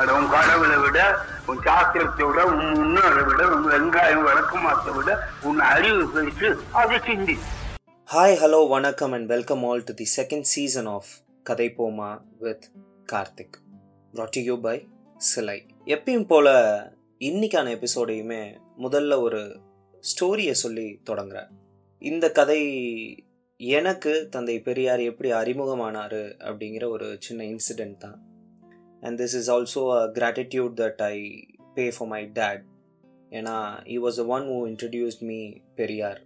அது உன் கடவுளை விட உன் சாஸ்திரத்தை விட உன் முன்னோரை விட உன் வெங்காயம் வழக்கமாத்தை விட உன் அறிவு பெருசு அதை சிந்தி. ஹாய் ஹலோ வணக்கம் and welcome all to the second season of Kadhai Poma with Karthik. Brought to you by Silai எப்பயும் போல இன்னைக்கான எபிசோடையுமே முதல்ல ஒரு ஸ்டோரியை சொல்லி தொடங்குறேன். இந்த கதை எனக்கு தந்தை பெரியார் எப்படி அறிமுகமானார் அப்படிங்கிற ஒரு சின்ன இன்சிடெண்ட் தான். And this is also a gratitude that I pay for my dad ஏன்னா he was a one who introduced me Periyar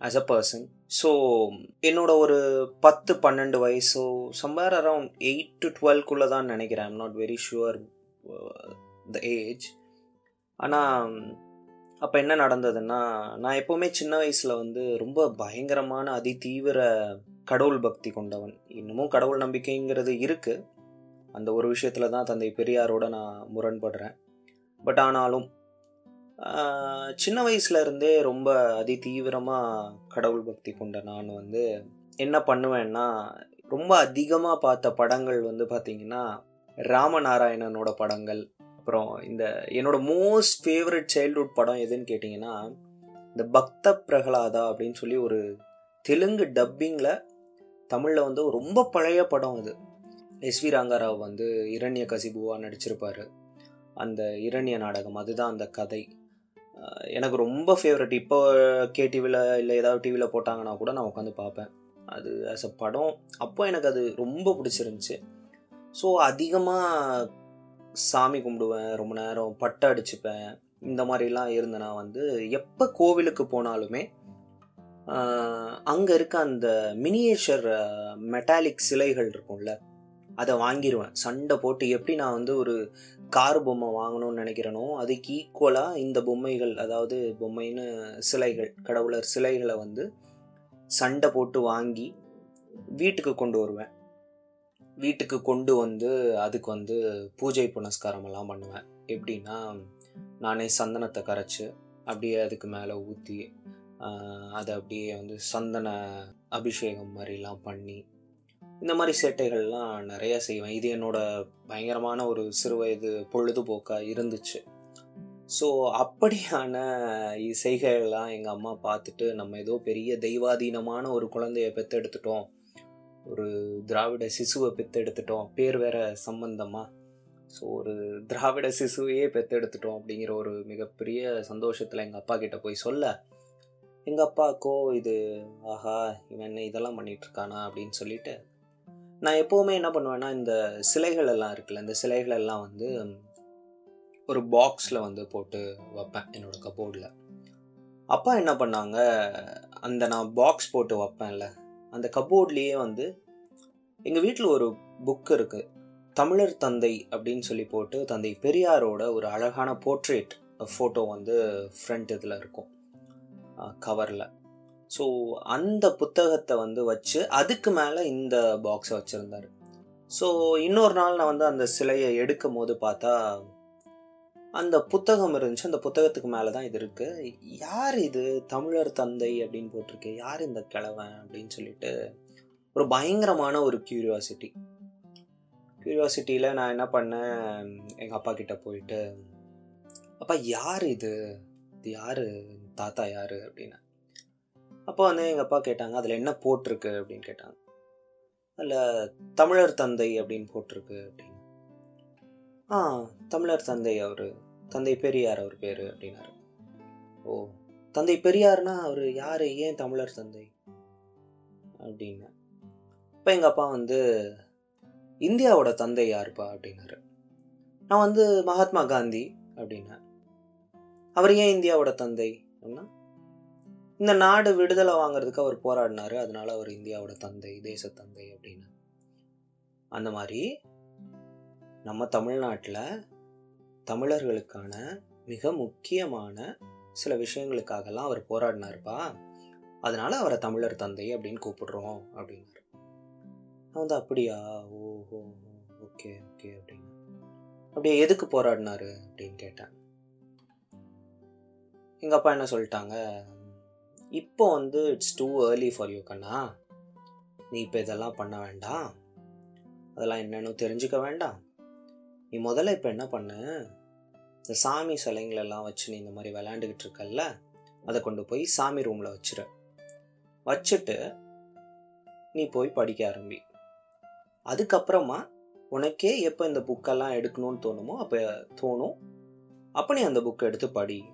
as a person so என்னோட ஒரு பத்து பன்னெண்டு வயசோ சம்வேர் அரவுண்ட் எயிட் டு டுவெல்க்குள்ளே தான் நினைக்கிறேன். I'm not very sure the age ஆனால் அப்போ என்ன நடந்ததுன்னா நான் எப்போவுமே சின்ன வயசில் வந்து ரொம்ப பயங்கரமான அதி தீவிர கடவுள் பக்தி கொண்டவன். இன்னமும் கடவுள் நம்பிக்கைங்கிறது இருக்குது அந்த ஒரு விஷயத்தில் தான் தந்தை பெரியாரோட நான் முரண்படுறேன். பட் ஆனாலும் சின்ன வயசுல இருந்தே ரொம்ப அதி தீவிரமாக கடவுள் பக்தி கொண்ட நான் வந்து என்ன பண்ணுவேன்னா ரொம்ப அதிகமாக பார்த்த படங்கள் வந்து பார்த்தீங்கன்னா ராமநாராயணனோட படங்கள். அப்புறம் இந்த என்னோட மோஸ்ட் ஃபேவரட் சைல்ட்ஹுட் படம் எதுன்னு கேட்டிங்கன்னா இந்த பக்த பிரகலாதா அப்படின்னு சொல்லி ஒரு தெலுங்கு டப்பிங்கில் தமிழில் வந்து ரொம்ப பழைய படம் அது. எஸ் வி ரங்கராவ் வந்து இரண்ய கசிபுவாக நடிச்சிருப்பார். அந்த இரண்ய நாடகம் அதுதான் அந்த கதை. எனக்கு ரொம்ப ஃபேவரட் இப்போ கேடிவியில் இல்லை ஏதாவது டிவியில் போட்டாங்கன்னா கூட நான் உட்காந்து பார்ப்பேன். அது ஆஸ் அ படம். அப்போ எனக்கு அது ரொம்ப பிடிச்சிருந்துச்சு. ஸோ அதிகமாக சாமி கும்பிடுவேன் ரொம்ப நேரம் பட்டை அடிச்சுப்பேன். இந்த மாதிரிலாம் இருந்தேன்னா வந்து எப்போ கோவிலுக்கு போனாலுமே அங்கே இருக்க அந்த மினியேச்சர் மெட்டாலிக் சிலைகள் இருக்கும்ல அதை வாங்கிடுவேன் சண்டை போட்டு எப்படி நான் வந்து ஒரு கார் பொம்மை வாங்கணும்னு நினைக்கிறேனோ அதுக்கு ஈக்குவலாக இந்த பொம்மைகள் அதாவது பொம்மைன்னு சிலைகள் கடவுளர் சிலைகளை வந்து சண்டை போட்டு வாங்கி வீட்டுக்கு கொண்டு வருவேன். வீட்டுக்கு கொண்டு வந்து அதுக்கு வந்து பூஜை புனஸ்காரமெல்லாம் பண்ணுவேன். எப்படின்னா நானே சந்தனத்தை கரைச்சி அப்படியே அதுக்கு மேலே ஊற்றி அதை அப்படியே வந்து சந்தன அபிஷேகம் மாதிரிலாம் பண்ணி இந்த மாதிரி சேட்டைகள்லாம் நிறைய செய்வேன். இது என்னோட பயங்கரமான ஒரு சிறுவயது பொழுதுபோக்காக இருந்துச்சு. ஸோ அப்படியான இசைகள்லாம் எங்கள் அம்மா பார்த்துட்டு நம்ம ஏதோ பெரிய தெய்வாதீனமான ஒரு குழந்தைய பெற்றெடுத்துட்டோம் ஒரு திராவிட சிசுவை பெற்றெடுத்துட்டோம் பேர் வேற சம்பந்தமாக ஸோ ஒரு திராவிட சிசுவையே பெற்றெடுத்துட்டோம் அப்படிங்கிற ஒரு மிகப்பெரிய சந்தோஷத்தில் எங்கள் அப்பா கிட்ட போய் சொல்ல எங்கள் அப்பாக்கோ இது ஆஹா இவன் என்ன இதெல்லாம் பண்ணிகிட்ருக்கானா அப்படின்னு சொல்லிட்டு நான் எப்போவுமே என்ன பண்ணுவேன்னா இந்த சிலைகள் எல்லாம் இருக்குல்ல இந்த சிலைகள் எல்லாம் வந்து ஒரு பாக்ஸில் வந்து போட்டு வைப்பேன் என்னோட கபோர்டில் அப்பா என்ன பண்ணாங்க அந்த நான் பாக்ஸ் போட்டு வைப்பேன்ல அந்த கபோர்ட்லேயே வந்து எங்கள் வீட்டில் ஒரு புக் இருக்குது தமிழர் தந்தை அப்படின்னு சொல்லி போட்டு தந்தை பெரியாரோட ஒரு அழகான போர்ட்ரேட் ஃபோட்டோ வந்து ஃப்ரண்ட் இதில் இருக்கும் கவரில் ஸோ அந்த புத்தகத்தை வந்து வச்சு அதுக்கு மேலே இந்த பாக்ஸை வச்சுருந்தாரு. ஸோ இன்னொரு நாள் நான் வந்து அந்த சிலையை எடுக்கும் போது பார்த்தா அந்த புத்தகம் இருந்துச்சு. அந்த புத்தகத்துக்கு மேலே தான் இது இருக்குது யார் இது? தமிழர் தந்தை அப்படின்னு போட்டிருக்கு. யார் இந்த கிழவன் அப்படின்னு சொல்லிட்டு ஒரு பயங்கரமான ஒரு கியூரியாசிட்டி கியூரியாசிட்டியில் நான் என்ன பண்ணேன்? எங்கள் அப்பா கிட்டே போயிட்டு அப்பா யார் இது? இது யார்? தாத்தா யார்? அப்படின்னு. அப்போ வந்து எங்கள் அப்பா கேட்டாங்க அதில் என்ன போட்டிருக்கு? அப்படின்னு கேட்டாங்க. அதில் தமிழர் தந்தை அப்படின்னு போட்டிருக்கு அப்படின்னு. ஆ தமிழர் தந்தை அவர். தந்தை பெரியார் அவர் பேர் அப்படின்னாரு. ஓ தந்தை பெரியார்னா அவர் யார்? ஏன் தமிழர் தந்தை? அப்படின்னு. இப்போ எங்கள் அப்பா வந்து இந்தியாவோட தந்தை யாருப்பா? அப்படின்னாரு. நான் வந்து மகாத்மா காந்தி அப்படின்னா அவர் ஏன் இந்தியாவோட தந்தை? அப்படின்னா இந்த நாடு விடுதலை வாங்குறதுக்கு அவர் போராடினார். அதனால அவர் இந்தியாவோட தந்தை தேச தந்தை அப்படின்னு. அந்த மாதிரி நம்ம தமிழ்நாட்டில் தமிழர்களுக்கான மிக முக்கியமான சில விஷயங்களுக்காகலாம் அவர் போராடினாருப்பா. அதனால அவரை தமிழர் தந்தை அப்படின்னு கூப்பிடுறோம் அப்படின்னாரு. நான் வந்து அப்படியா? ஓஹோ ஓகே ஓகே அப்படின்னு. அப்படியே எதுக்கு போராடினாரு? அப்படின்னு கேட்டேன். எங்கள் அப்பா என்ன சொல்லிட்டாங்க? இப்போ வந்து it's too early for you கண்ணா. நீ இப்போ இதெல்லாம் பண்ண வேண்டாம். அதெல்லாம் என்னென்னு தெரிஞ்சுக்க வேண்டாம். நீ முதல்ல இப்போ என்ன பண்ணு? இந்த சாமி சிலைங்களெல்லாம் வச்சு நீ இந்த மாதிரி விளையாண்டுக்கிட்டு இருக்கல்ல அதை கொண்டு போய் சாமி ரூமில் வச்சிரு. வச்சுட்டு நீ போய் படிக்க ஆரம்பி. அதுக்கப்புறமா உனக்கே எப்போ இந்த புக்கெல்லாம் எடுக்கணும்னு தோணுமோ அப்போ தோணும். அப்போ நீ அந்த புக்கை எடுத்து படி.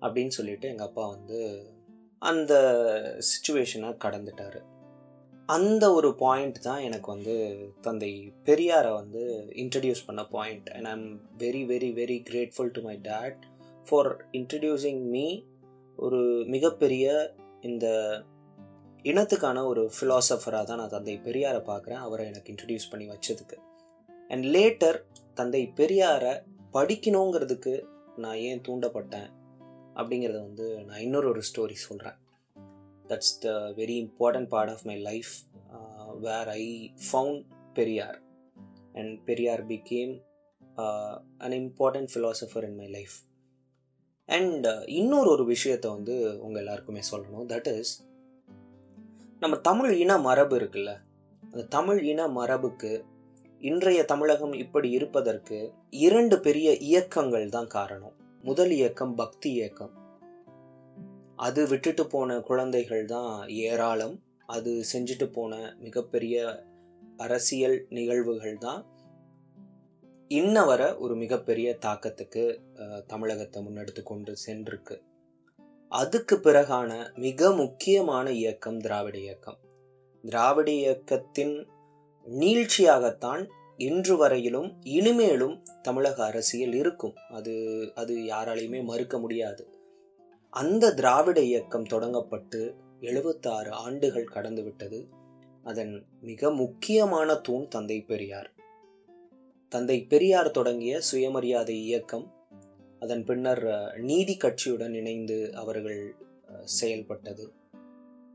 அப்படின்னு சொல்லிட்டு எங்கள் அப்பா வந்து அந்த சுச்சுவேஷனை கடந்துட்டார். அந்த ஒரு பாயிண்ட் தான் எனக்கு வந்து தந்தை பெரியாரை வந்து இன்ட்ரடியூஸ் பண்ண point and I'm very very very grateful to my dad for introducing me ஒரு மிகப்பெரிய இந்த இனத்துக்கான ஒரு ஃபிலாசபராக தான் நான் தந்தை பெரியாரை பார்க்குறேன். அவரை எனக்கு இன்ட்ரடியூஸ் பண்ணி வச்சதுக்கு. அண்ட் லேட்டர் தந்தை பெரியாரை படிக்கணுங்கிறதுக்கு நான் ஏன் தூண்டப்பட்டேன்? அப்படிங்கிறத வந்து நான் இன்னொரு ஒரு ஸ்டோரி சொல்கிறேன் that's the very important part of my life where I found Periyar and Periyar became an important philosopher in my life and இன்னொரு ஒரு விஷயத்தை வந்து உங்கள் எல்லாருக்குமே சொல்லணும். தட் இஸ் நம்ம தமிழ் இன மரபு இருக்குல்ல? அந்த தமிழ் இன மரபுக்கு இன்றைய தமிழகம் இப்படி இருப்பதற்கு இரண்டு பெரிய இயக்கங்கள் தான் காரணம். முதல் இயக்கம் பக்தி இயக்கம். அது விட்டுட்டு போன குழந்தைகள் தான் ஏராளம். அது செஞ்சுட்டு போன மிகப்பெரிய அரசியல் நிகழ்வுகள் தான். இன்ன வர ஒரு மிகப்பெரிய தாக்கத்துக்கு தமிழகத்தை முன்னெடுத்து கொண்டு சென்றிருக்கு. அதுக்கு பிறகான மிக முக்கியமான இயக்கம் திராவிட இயக்கம். திராவிட இயக்கத்தின் நீழ்ச்சியாகத்தான் இன்று வரையிலும் இனிமேலும் தமிழக அரசியல் இருக்கும். அது அது யாராலையுமே மறுக்க முடியாது. அந்த திராவிட இயக்கம் தொடங்கப்பட்டு எழுபத்தாறு ஆண்டுகள் கடந்து விட்டது. அதன் மிக முக்கியமான தூண் தந்தை பெரியார். தந்தை பெரியார் தொடங்கிய சுயமரியாதை இயக்கம் அதன் பின்னர் நீதி கட்சியுடன் இணைந்து அவர்கள் செயல்பட்டது.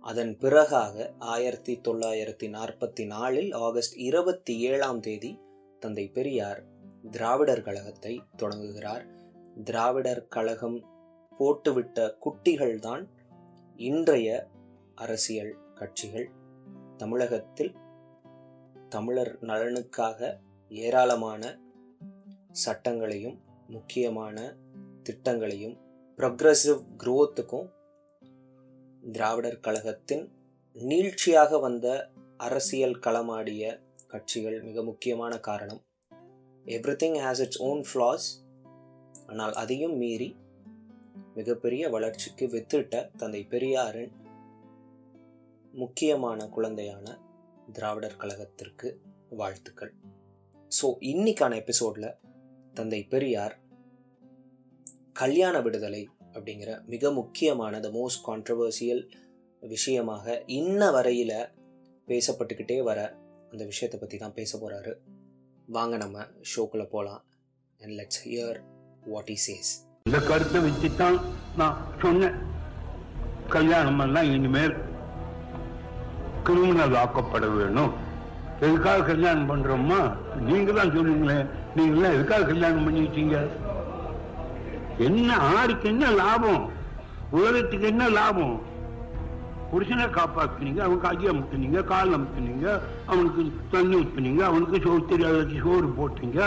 அதன் பிறகாக ஆயிரத்தி தொள்ளாயிரத்தி நாற்பத்தி நாலில் ஆகஸ்ட் இருபத்தி ஏழாம் தேதி தந்தை பெரியார் திராவிடர் கழகத்தை தொடங்குகிறார். திராவிடர் கழகம் போட்டுவிட்ட குட்டிகள்தான் இன்றைய அரசியல் கட்சிகள். தமிழகத்தில் தமிழர் நலனுக்காக ஏராளமான சட்டங்களையும் முக்கியமான திட்டங்களையும் ப்ரொக்ரஸிவ் குரோத்துக்கும் திராவிடர் கழகத்தின் நீழ்ச்சியாக வந்த அரசியல் களமாடிய கட்சிகள் மிக முக்கியமான காரணம். Everything has its own flaws ஆனால் அதையும் மீறி மிகப்பெரிய வளர்ச்சிக்கு வித்திட்ட தந்தை பெரியாரின் முக்கியமான குழந்தையான திராவிடர் கழகத்திற்கு வாழ்த்துக்கள். ஸோ இன்னைக்கான எபிசோடில் தந்தை பெரியார் கல்யாண விடுதலை அப்படிங்கிற மிக முக்கியமான த மோஸ்ட் கான்ட்ரவர்சியல் விஷயமாக இன்ன வரையில் பேசப்பட்டுக்கிட்டே வர அந்த விஷயத்தை பற்றி தான் பேச போகிறாரு வாங்க நம்ம ஷோக்குள்ளே போகலாம் and let's hear what is says இந்த கருத்தை வச்சு தான் நான் சொன்னேன். கல்யாணம் எல்லாம் இனிமேல் கிரிமினல் ஆக்கப்பட வேணும். எதுக்காக கல்யாணம் பண்றோமா? நீங்கள் தான் சொல்லுங்களேன் நீங்களே எதுக்காக கல்யாணம் பண்ணிட்டீங்க என்ன ஆருக்கு என்ன லாபம்? உலகத்துக்கு என்ன லாபம்? புருஷனை காப்பாத்துனீங்க அவனுக்கு அடி அமுத்துனீங்க கால் அமுத்துனீங்க அவனுக்கு தண்ணி ஊற்றினீங்க அவனுக்கு சோறு தெரியாத வச்சு சோறு போட்டீங்க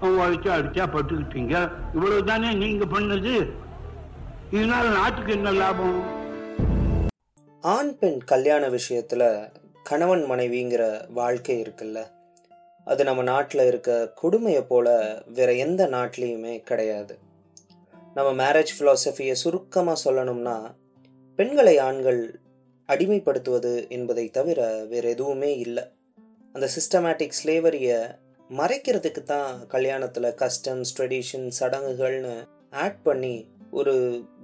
அவன் உழைச்சா அடிச்சா பட்டுக்கிட்டீங்க. இவ்வளவு தானே நீங்க பண்ணது? இதனால நாட்டுக்கு என்ன லாபம்? ஆண் பெண் கல்யாண விஷயத்தில் கணவன் மனைவிங்கிற வாழ்க்கை இருக்குல்ல. அது நம்ம நாட்டில் இருக்க கொடுமையை போல வேற எந்த நாட்டிலையுமே கிடையாது. நம்ம மேரேஜ் ஃபிலாசபியை சுருக்கமாக சொல்லணும்னா பெண்களை ஆண்கள் அடிமைப்படுத்துவது என்பதை தவிர வேறு எதுவுமே இல்லை. அந்த சிஸ்டமேட்டிக் ஸ்லேவரியை மறைக்கிறதுக்கு தான் கல்யாணத்தில் கஸ்டம்ஸ் ட்ரெடிஷன் சடங்குகள்னு ஆட் பண்ணி ஒரு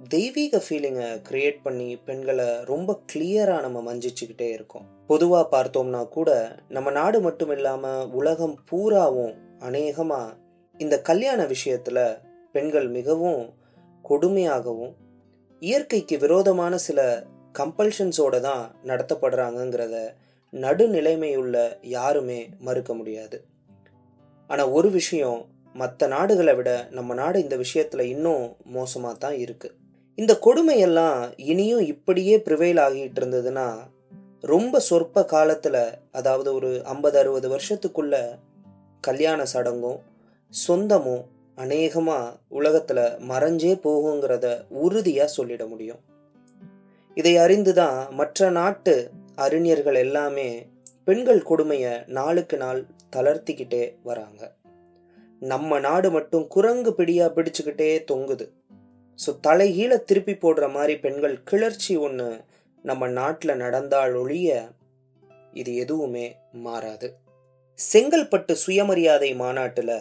தெய்வீக ஃபீலிங்கை க்ரியேட் பண்ணி பெண்களை ரொம்ப கிளியராக நம்ம மஞ்சிச்சுக்கிட்டே இருக்கோம். பொதுவாக பார்த்தோம்னா கூட நம்ம நாடு மட்டும் இல்லாமல் உலகம் பூராவும் அநேகமாக இந்த கல்யாண விஷயத்தில் பெண்கள் மிகவும் கொடுமையாகவும் இயற்கைக்கு விரோதமான சில கம்பல்ஷன்ஸோட தான் நடத்தப்படுறாங்கங்கிறத நடுநிலைமையுள்ள யாருமே மறுக்க முடியாது. ஆனால் ஒரு விஷயம் மற்ற நாடுகளை விட நம்ம நாடு இந்த விஷயத்தில் இன்னும் மோசமாக தான் இருக்குது இந்த கொடுமையெல்லாம் இனியும் இப்படியே ப்ரிவைல் ஆகிட்டு இருந்ததுன்னா ரொம்ப சொற்ப காலத்தில் அதாவது ஒரு ஐம்பது அறுபது வருஷத்துக்குள்ள கல்யாண சடங்கும் சொந்தமும் அநேகமாக உலகத்தில் மறைஞ்சே போகுங்கிறத உறுதியாக சொல்லிட முடியும். இதை அறிந்து தான் மற்ற நாட்டு அறிஞர்கள் எல்லாமே பெண்கள் கொடுமையை நாளுக்கு நாள் தளர்த்திக்கிட்டே வராங்க. நம்ம நாடு மட்டும் குரங்கு பிடியாக பிடிச்சுக்கிட்டே தொங்குது. ஸோ தலைகீழ திருப்பி போடுற மாதிரி பெண்கள் கிளர்ச்சி ஒன்று நம்ம நாட்டில் நடந்தால் ஒழிய இது எதுவுமே மாறாது. செங்கல்பட்டு சுயமரியாதை மாநாட்டில்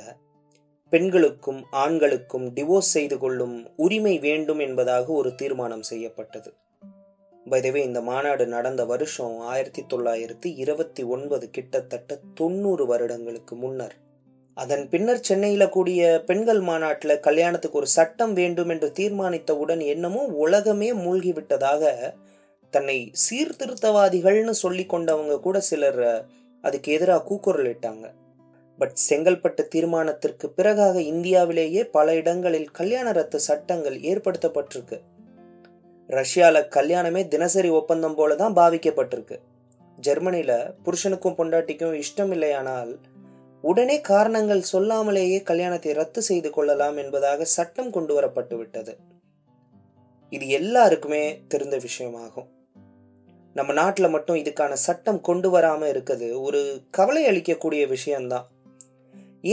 பெண்களுக்கும் ஆண்களுக்கும் டிவோர்ஸ் செய்து கொள்ளும் உரிமை வேண்டும் என்பதாக ஒரு தீர்மானம் செய்யப்பட்டது. பைதவே இந்த மாநாடு நடந்த வருஷம் ஆயிரத்தி தொள்ளாயிரத்தி இருபத்தி ஒன்பது கிட்டத்தட்ட தொண்ணூறு வருடங்களுக்கு முன்னர். அதன் பின்னர் சென்னையில் கூடிய பெண்கள் மாநாட்டில் கல்யாணத்துக்கு ஒரு சட்டம் வேண்டும் என்று தீர்மானித்தவுடன் என்னமோ உலகமே மூழ்கிவிட்டதாக தன்னை சீர்திருத்தவாதிகள்னு சொல்லி கொண்டவங்க கூட சிலர் அதுக்கு எதிராக கூக்குரல் இட்டாங்க. பட் செங்கல்பட்டு தீர்மானத்திற்கு பிறகாக இந்தியாவிலேயே பல இடங்களில் கல்யாண ரத்து சட்டங்கள் ஏற்படுத்தப்பட்டிருக்கு. ரஷ்யாவில் கல்யாணமே தினசரி ஒப்பந்தம் போல தான் பாவிக்கப்பட்டிருக்கு. ஜெர்மனியில் புருஷனுக்கும் பொண்டாட்டிக்கும் இஷ்டம் இல்லையானால் உடனே காரணங்கள் சொல்லாமலேயே கல்யாணத்தை ரத்து செய்து கொள்ளலாம் என்பதாக சட்டம் கொண்டு வரப்பட்டு விட்டது. இது எல்லாருக்குமே தெரிந்த விஷயமாகும். நம்ம நாட்டில் மட்டும் இதுக்கான சட்டம் கொண்டு வராமல் இருக்குது ஒரு கவலை அளிக்கக்கூடிய விஷயம்தான்.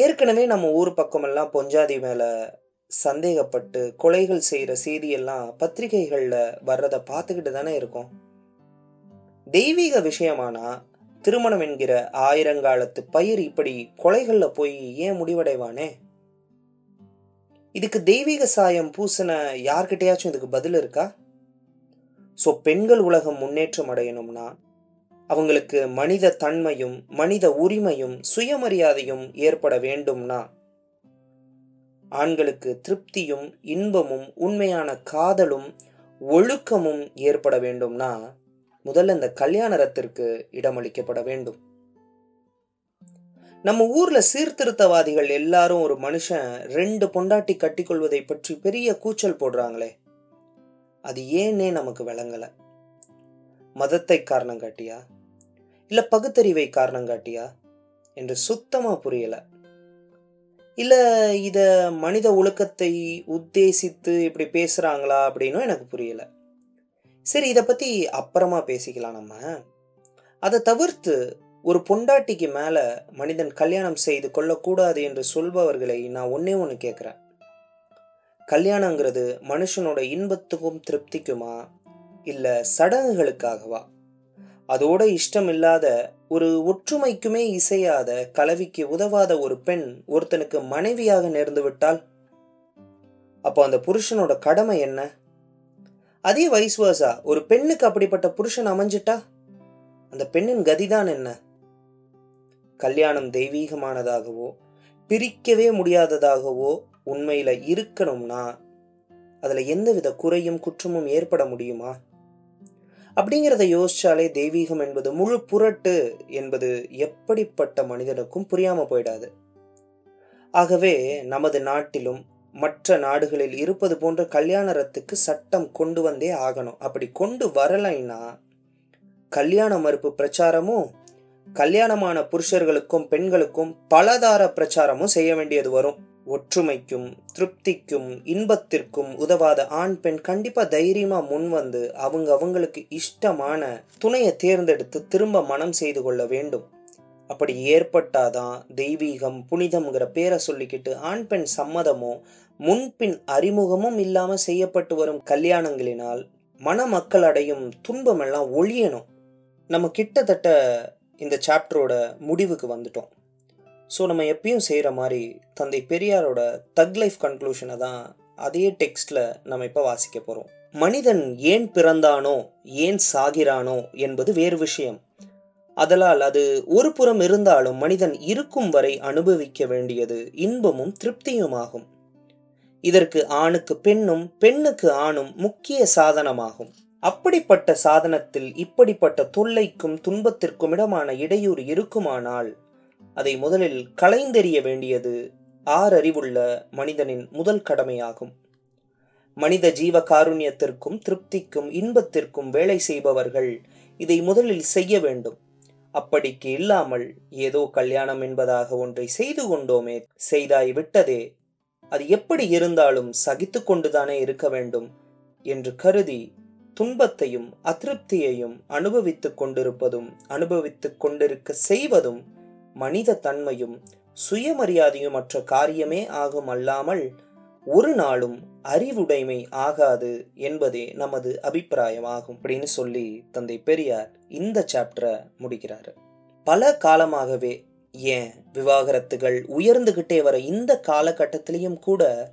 ஏற்கனவே நம்ம ஊர் பக்கமெல்லாம் பொஞ்சாதி மேலே சந்தேகப்பட்டு கொலைகள் செய்கிற செய்தியெல்லாம் பத்திரிகைகளில் வர்றதை பார்த்துக்கிட்டு தானே இருக்கோம். தெய்வீக விஷயமானா திருமணம் என்கிற ஆயிரங்காலத்து பயிர் இப்படி கொலைகளில் போய் ஏன் முடிவடைவானே? இதுக்கு தெய்வீக சாயம் பூசின யார்கிட்டயாச்சும் இதுக்கு பதில் இருக்கா? ஸோ பெண்கள் உலகம் முன்னேற்றம் அடையணும்னா அவங்களுக்கு மனித தன்மையும் மனித உரிமையும் சுயமரியாதையும் ஏற்பட வேண்டும்னா? ஆண்களுக்கு திருப்தியும் இன்பமும் உண்மையான காதலும் ஒழுக்கமும் ஏற்பட வேண்டும்னா? முதல்ல இந்த கல்யாணரத்திற்கு இடமளிக்கப்பட வேண்டும். நம்ம ஊர்ல சீர்திருத்தவாதிகள் எல்லாரும் ஒரு மனுஷன் ரெண்டு பொண்டாட்டி கட்டிக்கொள்வதை பற்றி பெரிய கூச்சல் போடுறாங்களே. அது ஏன்னே நமக்கு விளங்கலை. மதத்தை காரணம் காட்டியா? இல்ல பகுத்தறிவை காரணம் காட்டியா? என்று சுத்தமா புரியல. இல்ல இத மனித ஒழுக்கத்தை உத்தேசித்து இப்படி பேசுறாங்களா அப்படின்னும் எனக்கு புரியல. சரி இதை பத்தி அப்புறமா பேசிக்கலாம் நம்ம. அதை தவிர்த்து ஒரு பொண்டாட்டிக்கு மேல மனிதன் கல்யாணம் செய்து கொள்ளக்கூடாது என்று சொல்பவர்களை நான் ஒன்னே ஒன்று கேட்குறேன் கல்யாணங்கிறது மனுஷனோட இன்பத்துக்கும் திருப்திக்குமா? இல்லை சடங்குகளுக்காகவா? அதோட இஷ்டம் இல்லாத ஒரு ஒற்றுமைக்குமே இசையாத கலவிக்கு உதவாத ஒரு பெண் ஒருத்தனுக்கு மனைவியாக நேர்ந்து விட்டால்? அப்போ அந்த புருஷனோட கடமை என்ன? அதே வயசுவாசா ஒரு பெண்ணுக்கு அப்படிப்பட்ட புருஷன் அமைஞ்சிட்டா? அந்த பெண்ணின் கதிதான் என்ன? கல்யாணம் தெய்வீகமானதாகவோ பிரிக்கவே முடியாததாகவோ உண்மையில இருக்கணும்னா அதுல எந்தவித குறையும் குற்றமும் ஏற்பட முடியுமா? அப்படிங்கிறத யோசிச்சாலே தெய்வீகம் என்பது முழு புரட்டு என்பது எப்படிப்பட்ட மனிதனுக்கும் புரியாம போயிடாது. ஆகவே நமது நாட்டிலும் மற்ற நாடுகளில் இருப்பது போன்ற கல்யாணரத்துக்கு சட்டம் கொண்டு வந்தே ஆகணும். அப்படி கொண்டு வரலைன்னா கல்யாண மறுப்பு பிரச்சாரமும் கல்யாணமான புருஷர்களுக்கும் பெண்களுக்கும் பலதார பிரச்சாரமும் செய்ய வேண்டியது வரும். ஒற்றுமைக்கும் திருப்திக்கும் இன்பத்திற்கும் உதவாத ஆண் பெண் கண்டிப்பா தைரியமா முன் வந்து அவங்க அவங்களுக்கு இஷ்டமான துணையை தேர்ந்தெடுத்து திரும்ப மனம் செய்து கொள்ள வேண்டும். அப்படி ஏற்பட்டாதான் தெய்வீகம் புனிதம்ங்கிற பேரை சொல்லிக்கிட்டு ஆண் பெண் சம்மதமோ முன்பின் அறிமுகமும் இல்லாம செய்யப்பட்டு வரும் கல்யாணங்களினால் மணமக்கள் அடையும் துன்பம் எல்லாம் ஒழியணும். நம்ம கிட்டத்தட்ட இந்த சாப்டரோட முடிவுக்கு வந்துட்டோம். ஸோ நம்ம எப்பயும் செய்கிற மாதிரி தந்தை பெரியாரோட தக் லைஃப் கன்க்ளூஷனை தான் அதே டெக்ஸ்டில் நம்ம இப்போ வாசிக்க போகிறோம் மனிதன் ஏன் பிறந்தானோ ஏன் சாகிறானோ என்பது வேறு விஷயம். அதலால் அது ஒரு புறம் இருந்தாலும் மனிதன் இருக்கும் வரை அனுபவிக்க வேண்டியது இன்பமும் திருப்தியுமாகும். இதற்கு ஆணுக்கு பெண்ணும் பெண்ணுக்கு ஆணும் முக்கிய சாதனமாகும். அப்படிப்பட்ட சாதனத்தில் இப்படிப்பட்ட தொல்லைக்கும் துன்பத்திற்கும் இடமான இடையூறு இருக்குமானால் அதை முதலில் களைந்தெறிய வேண்டியது ஆறறிவுள்ள மனிதனின் முதல் கடமையாகும். மனித ஜீவ காருண்யத்திற்கும் திருப்திக்கும் இன்பத்திற்கும் வேலை செய்பவர்கள் இதை முதலில் செய்ய வேண்டும். அப்படிக்கு இல்லாமல் ஏதோ கல்யாணம் என்பதாக ஒன்றை செய்து கொண்டோமே செய்தாய் விட்டதே. அது எப்படி இருந்தாலும் சகித்து கொண்டுதானே இருக்க வேண்டும் என்று கருதி துன்பத்தையும் அதிருப்தியையும் அனுபவித்துக் கொண்டிருப்பதும் அனுபவித்துக் கொண்டிருக்க செய்வதும் மனித தன்மையும் சுயமரியாதையும் மற்ற காரியமே ஆகும் அல்லாமல் ஒரு நாளும் அறிவுடைமை ஆகாது என்பதே நமது அபிப்பிராயமாகும் அப்படின்னு சொல்லி தந்தை பெரியார் இந்த சாப்டரை முடிக்கிறாரு. பல காலமாகவே ஏன் விவாகரத்துகள் உயர்ந்துகிட்டே வர இந்த காலகட்டத்திலையும் கூட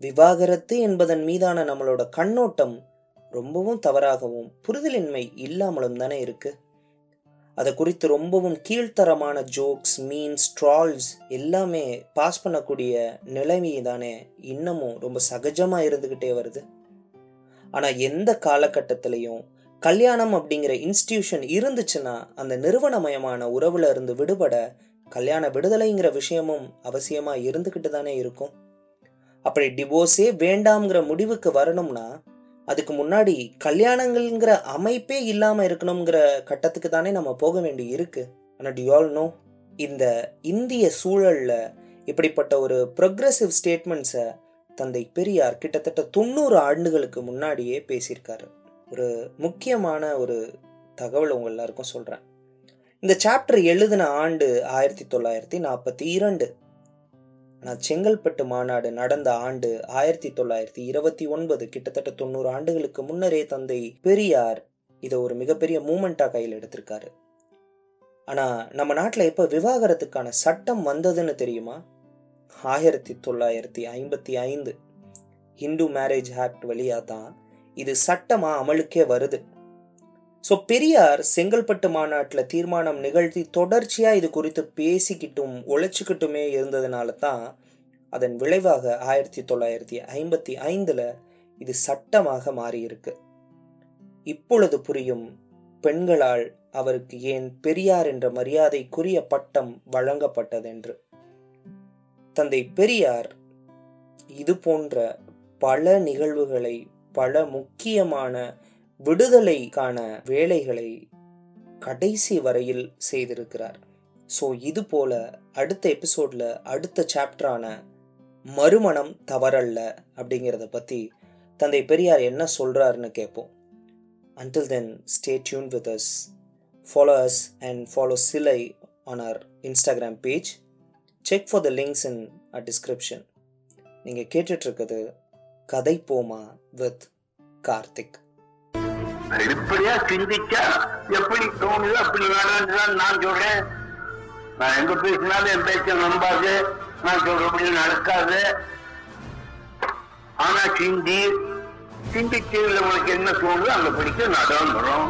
விவாகரத்து என்பதன் மீதான நம்மளோட கண்ணோட்டம் ரொம்பவும் தவறாகவும் புரிதலின்மை இல்லாமலும் தானே இருக்குது அதை குறித்து ரொம்பவும் கீழ்த்தரமான ஜோக்ஸ் மீன்ஸ் ட்ரால்ஸ் எல்லாமே பாஸ் பண்ணக்கூடிய நிலைமை தானே இன்னமும் ரொம்ப சகஜமாக இருந்துக்கிட்டே வருது. ஆனால் எந்த காலகட்டத்திலையும் கல்யாணம் அப்படிங்கிற இன்ஸ்டிடியூஷன் இருந்துச்சுன்னா அந்த நிறுவனமயமான உறவுல இருந்து விடுபட கல்யாண விடுதலைங்கிற விஷயமும் அவசியமாக இருந்துக்கிட்டு தானே இருக்கும். அப்படி டிவோர்ஸே வேண்டாம்ங்கிற முடிவுக்கு வரணும்னா அதுக்கு முன்னாடி கல்யாணங்கள்ங்கிற அமைப்பே இல்லாமல் இருக்கணுங்கிற கட்டத்துக்கு தானே நம்ம போக வேண்டி இருக்கு. ஆனால் டு ஆல் நோ இந்த இந்திய சூழலில் இப்படிப்பட்ட ஒரு ப்ரொக்ரெசிவ் ஸ்டேட்மெண்ட்ஸை தந்தை பெரியார் கிட்டத்தட்ட தொண்ணூறு ஆண்டுகளுக்கு முன்னாடியே பேசியிருக்காரு. ஒரு முக்கியமான ஒரு தகவல் உங்கள் எல்லாருக்கும் சொல்கிறேன் இந்த சாப்டர் எழுதின ஆண்டு ஆயிரத்தி தொள்ளாயிரத்தி நாற்பத்தி இரண்டு. ஆனால் செங்கல்பட்டு மாநாடு நடந்த ஆண்டு ஆயிரத்தி தொள்ளாயிரத்தி இருபத்தி ஒன்பது கிட்டத்தட்ட தொண்ணூறு ஆண்டுகளுக்கு முன்னரே தந்தை பெரியார் இதை ஒரு மிகப்பெரிய மூமெண்ட்டாக கையில் எடுத்திருக்காரு. ஆனால் நம்ம நாட்டில் எப்போ விவாகரத்துக்கான சட்டம் வந்ததுன்னு தெரியுமா? ஆயிரத்தி தொள்ளாயிரத்தி ஐம்பத்தி ஐந்து. ஹிந்து மேரேஜ் ஆக்ட் வழியாக தான் இது சட்டமாக அமலுக்கே வருது. ஸோ பெரியார் செங்கல்பட்டு மாநாட்டில் தீர்மானம் நிகழ்த்தி தொடர்ச்சியாக இது குறித்து பேசிக்கிட்டும் உழைச்சிக்கிட்டுமே இருந்ததுனால தான் அதன் விளைவாக ஆயிரத்தி தொள்ளாயிரத்தி ஐம்பத்தி ஐந்தில் இது சட்டமாக மாறியிருக்கு. இப்பொழுது புரியும் பெண்களால் அவருக்கு ஏன் பெரியார் என்ற மரியாதைக்குரிய பட்டம் வழங்கப்பட்டதென்று. தந்தை பெரியார் இது போன்ற பல நிகழ்வுகளை பல முக்கியமான விடுதலைக்கான வேலைகளை கடைசி வரையில் செய்திருக்கிறார். ஸோ இது போல அடுத்த எபிசோடில் அடுத்த சாப்டரான மறுமணம் தவறல்ல அப்படிங்கிறத பற்றி தந்தை பெரியார் என்ன சொல்கிறாருன்னு கேட்போம். Until then stay tuned with us follow us and follow Silai on our Instagram page check for the links in a description நீங்கள் கேட்டுட்ருக்குது கதை போமா வித் கார்த்திக். வெளிப்படையா சிந்திச்சா எப்படி தோணுது அப்படி வேணாம்னு நான் சொல்றேன். நான் எங்க பேசினாலும் என் பேச்ச நம்பாது. நான் சொல்றபடி நடக்காது. ஆனா சிந்தி சிந்திச்சு உனக்கு என்ன தோணுதோ அந்த படிக்க நடந்துடும்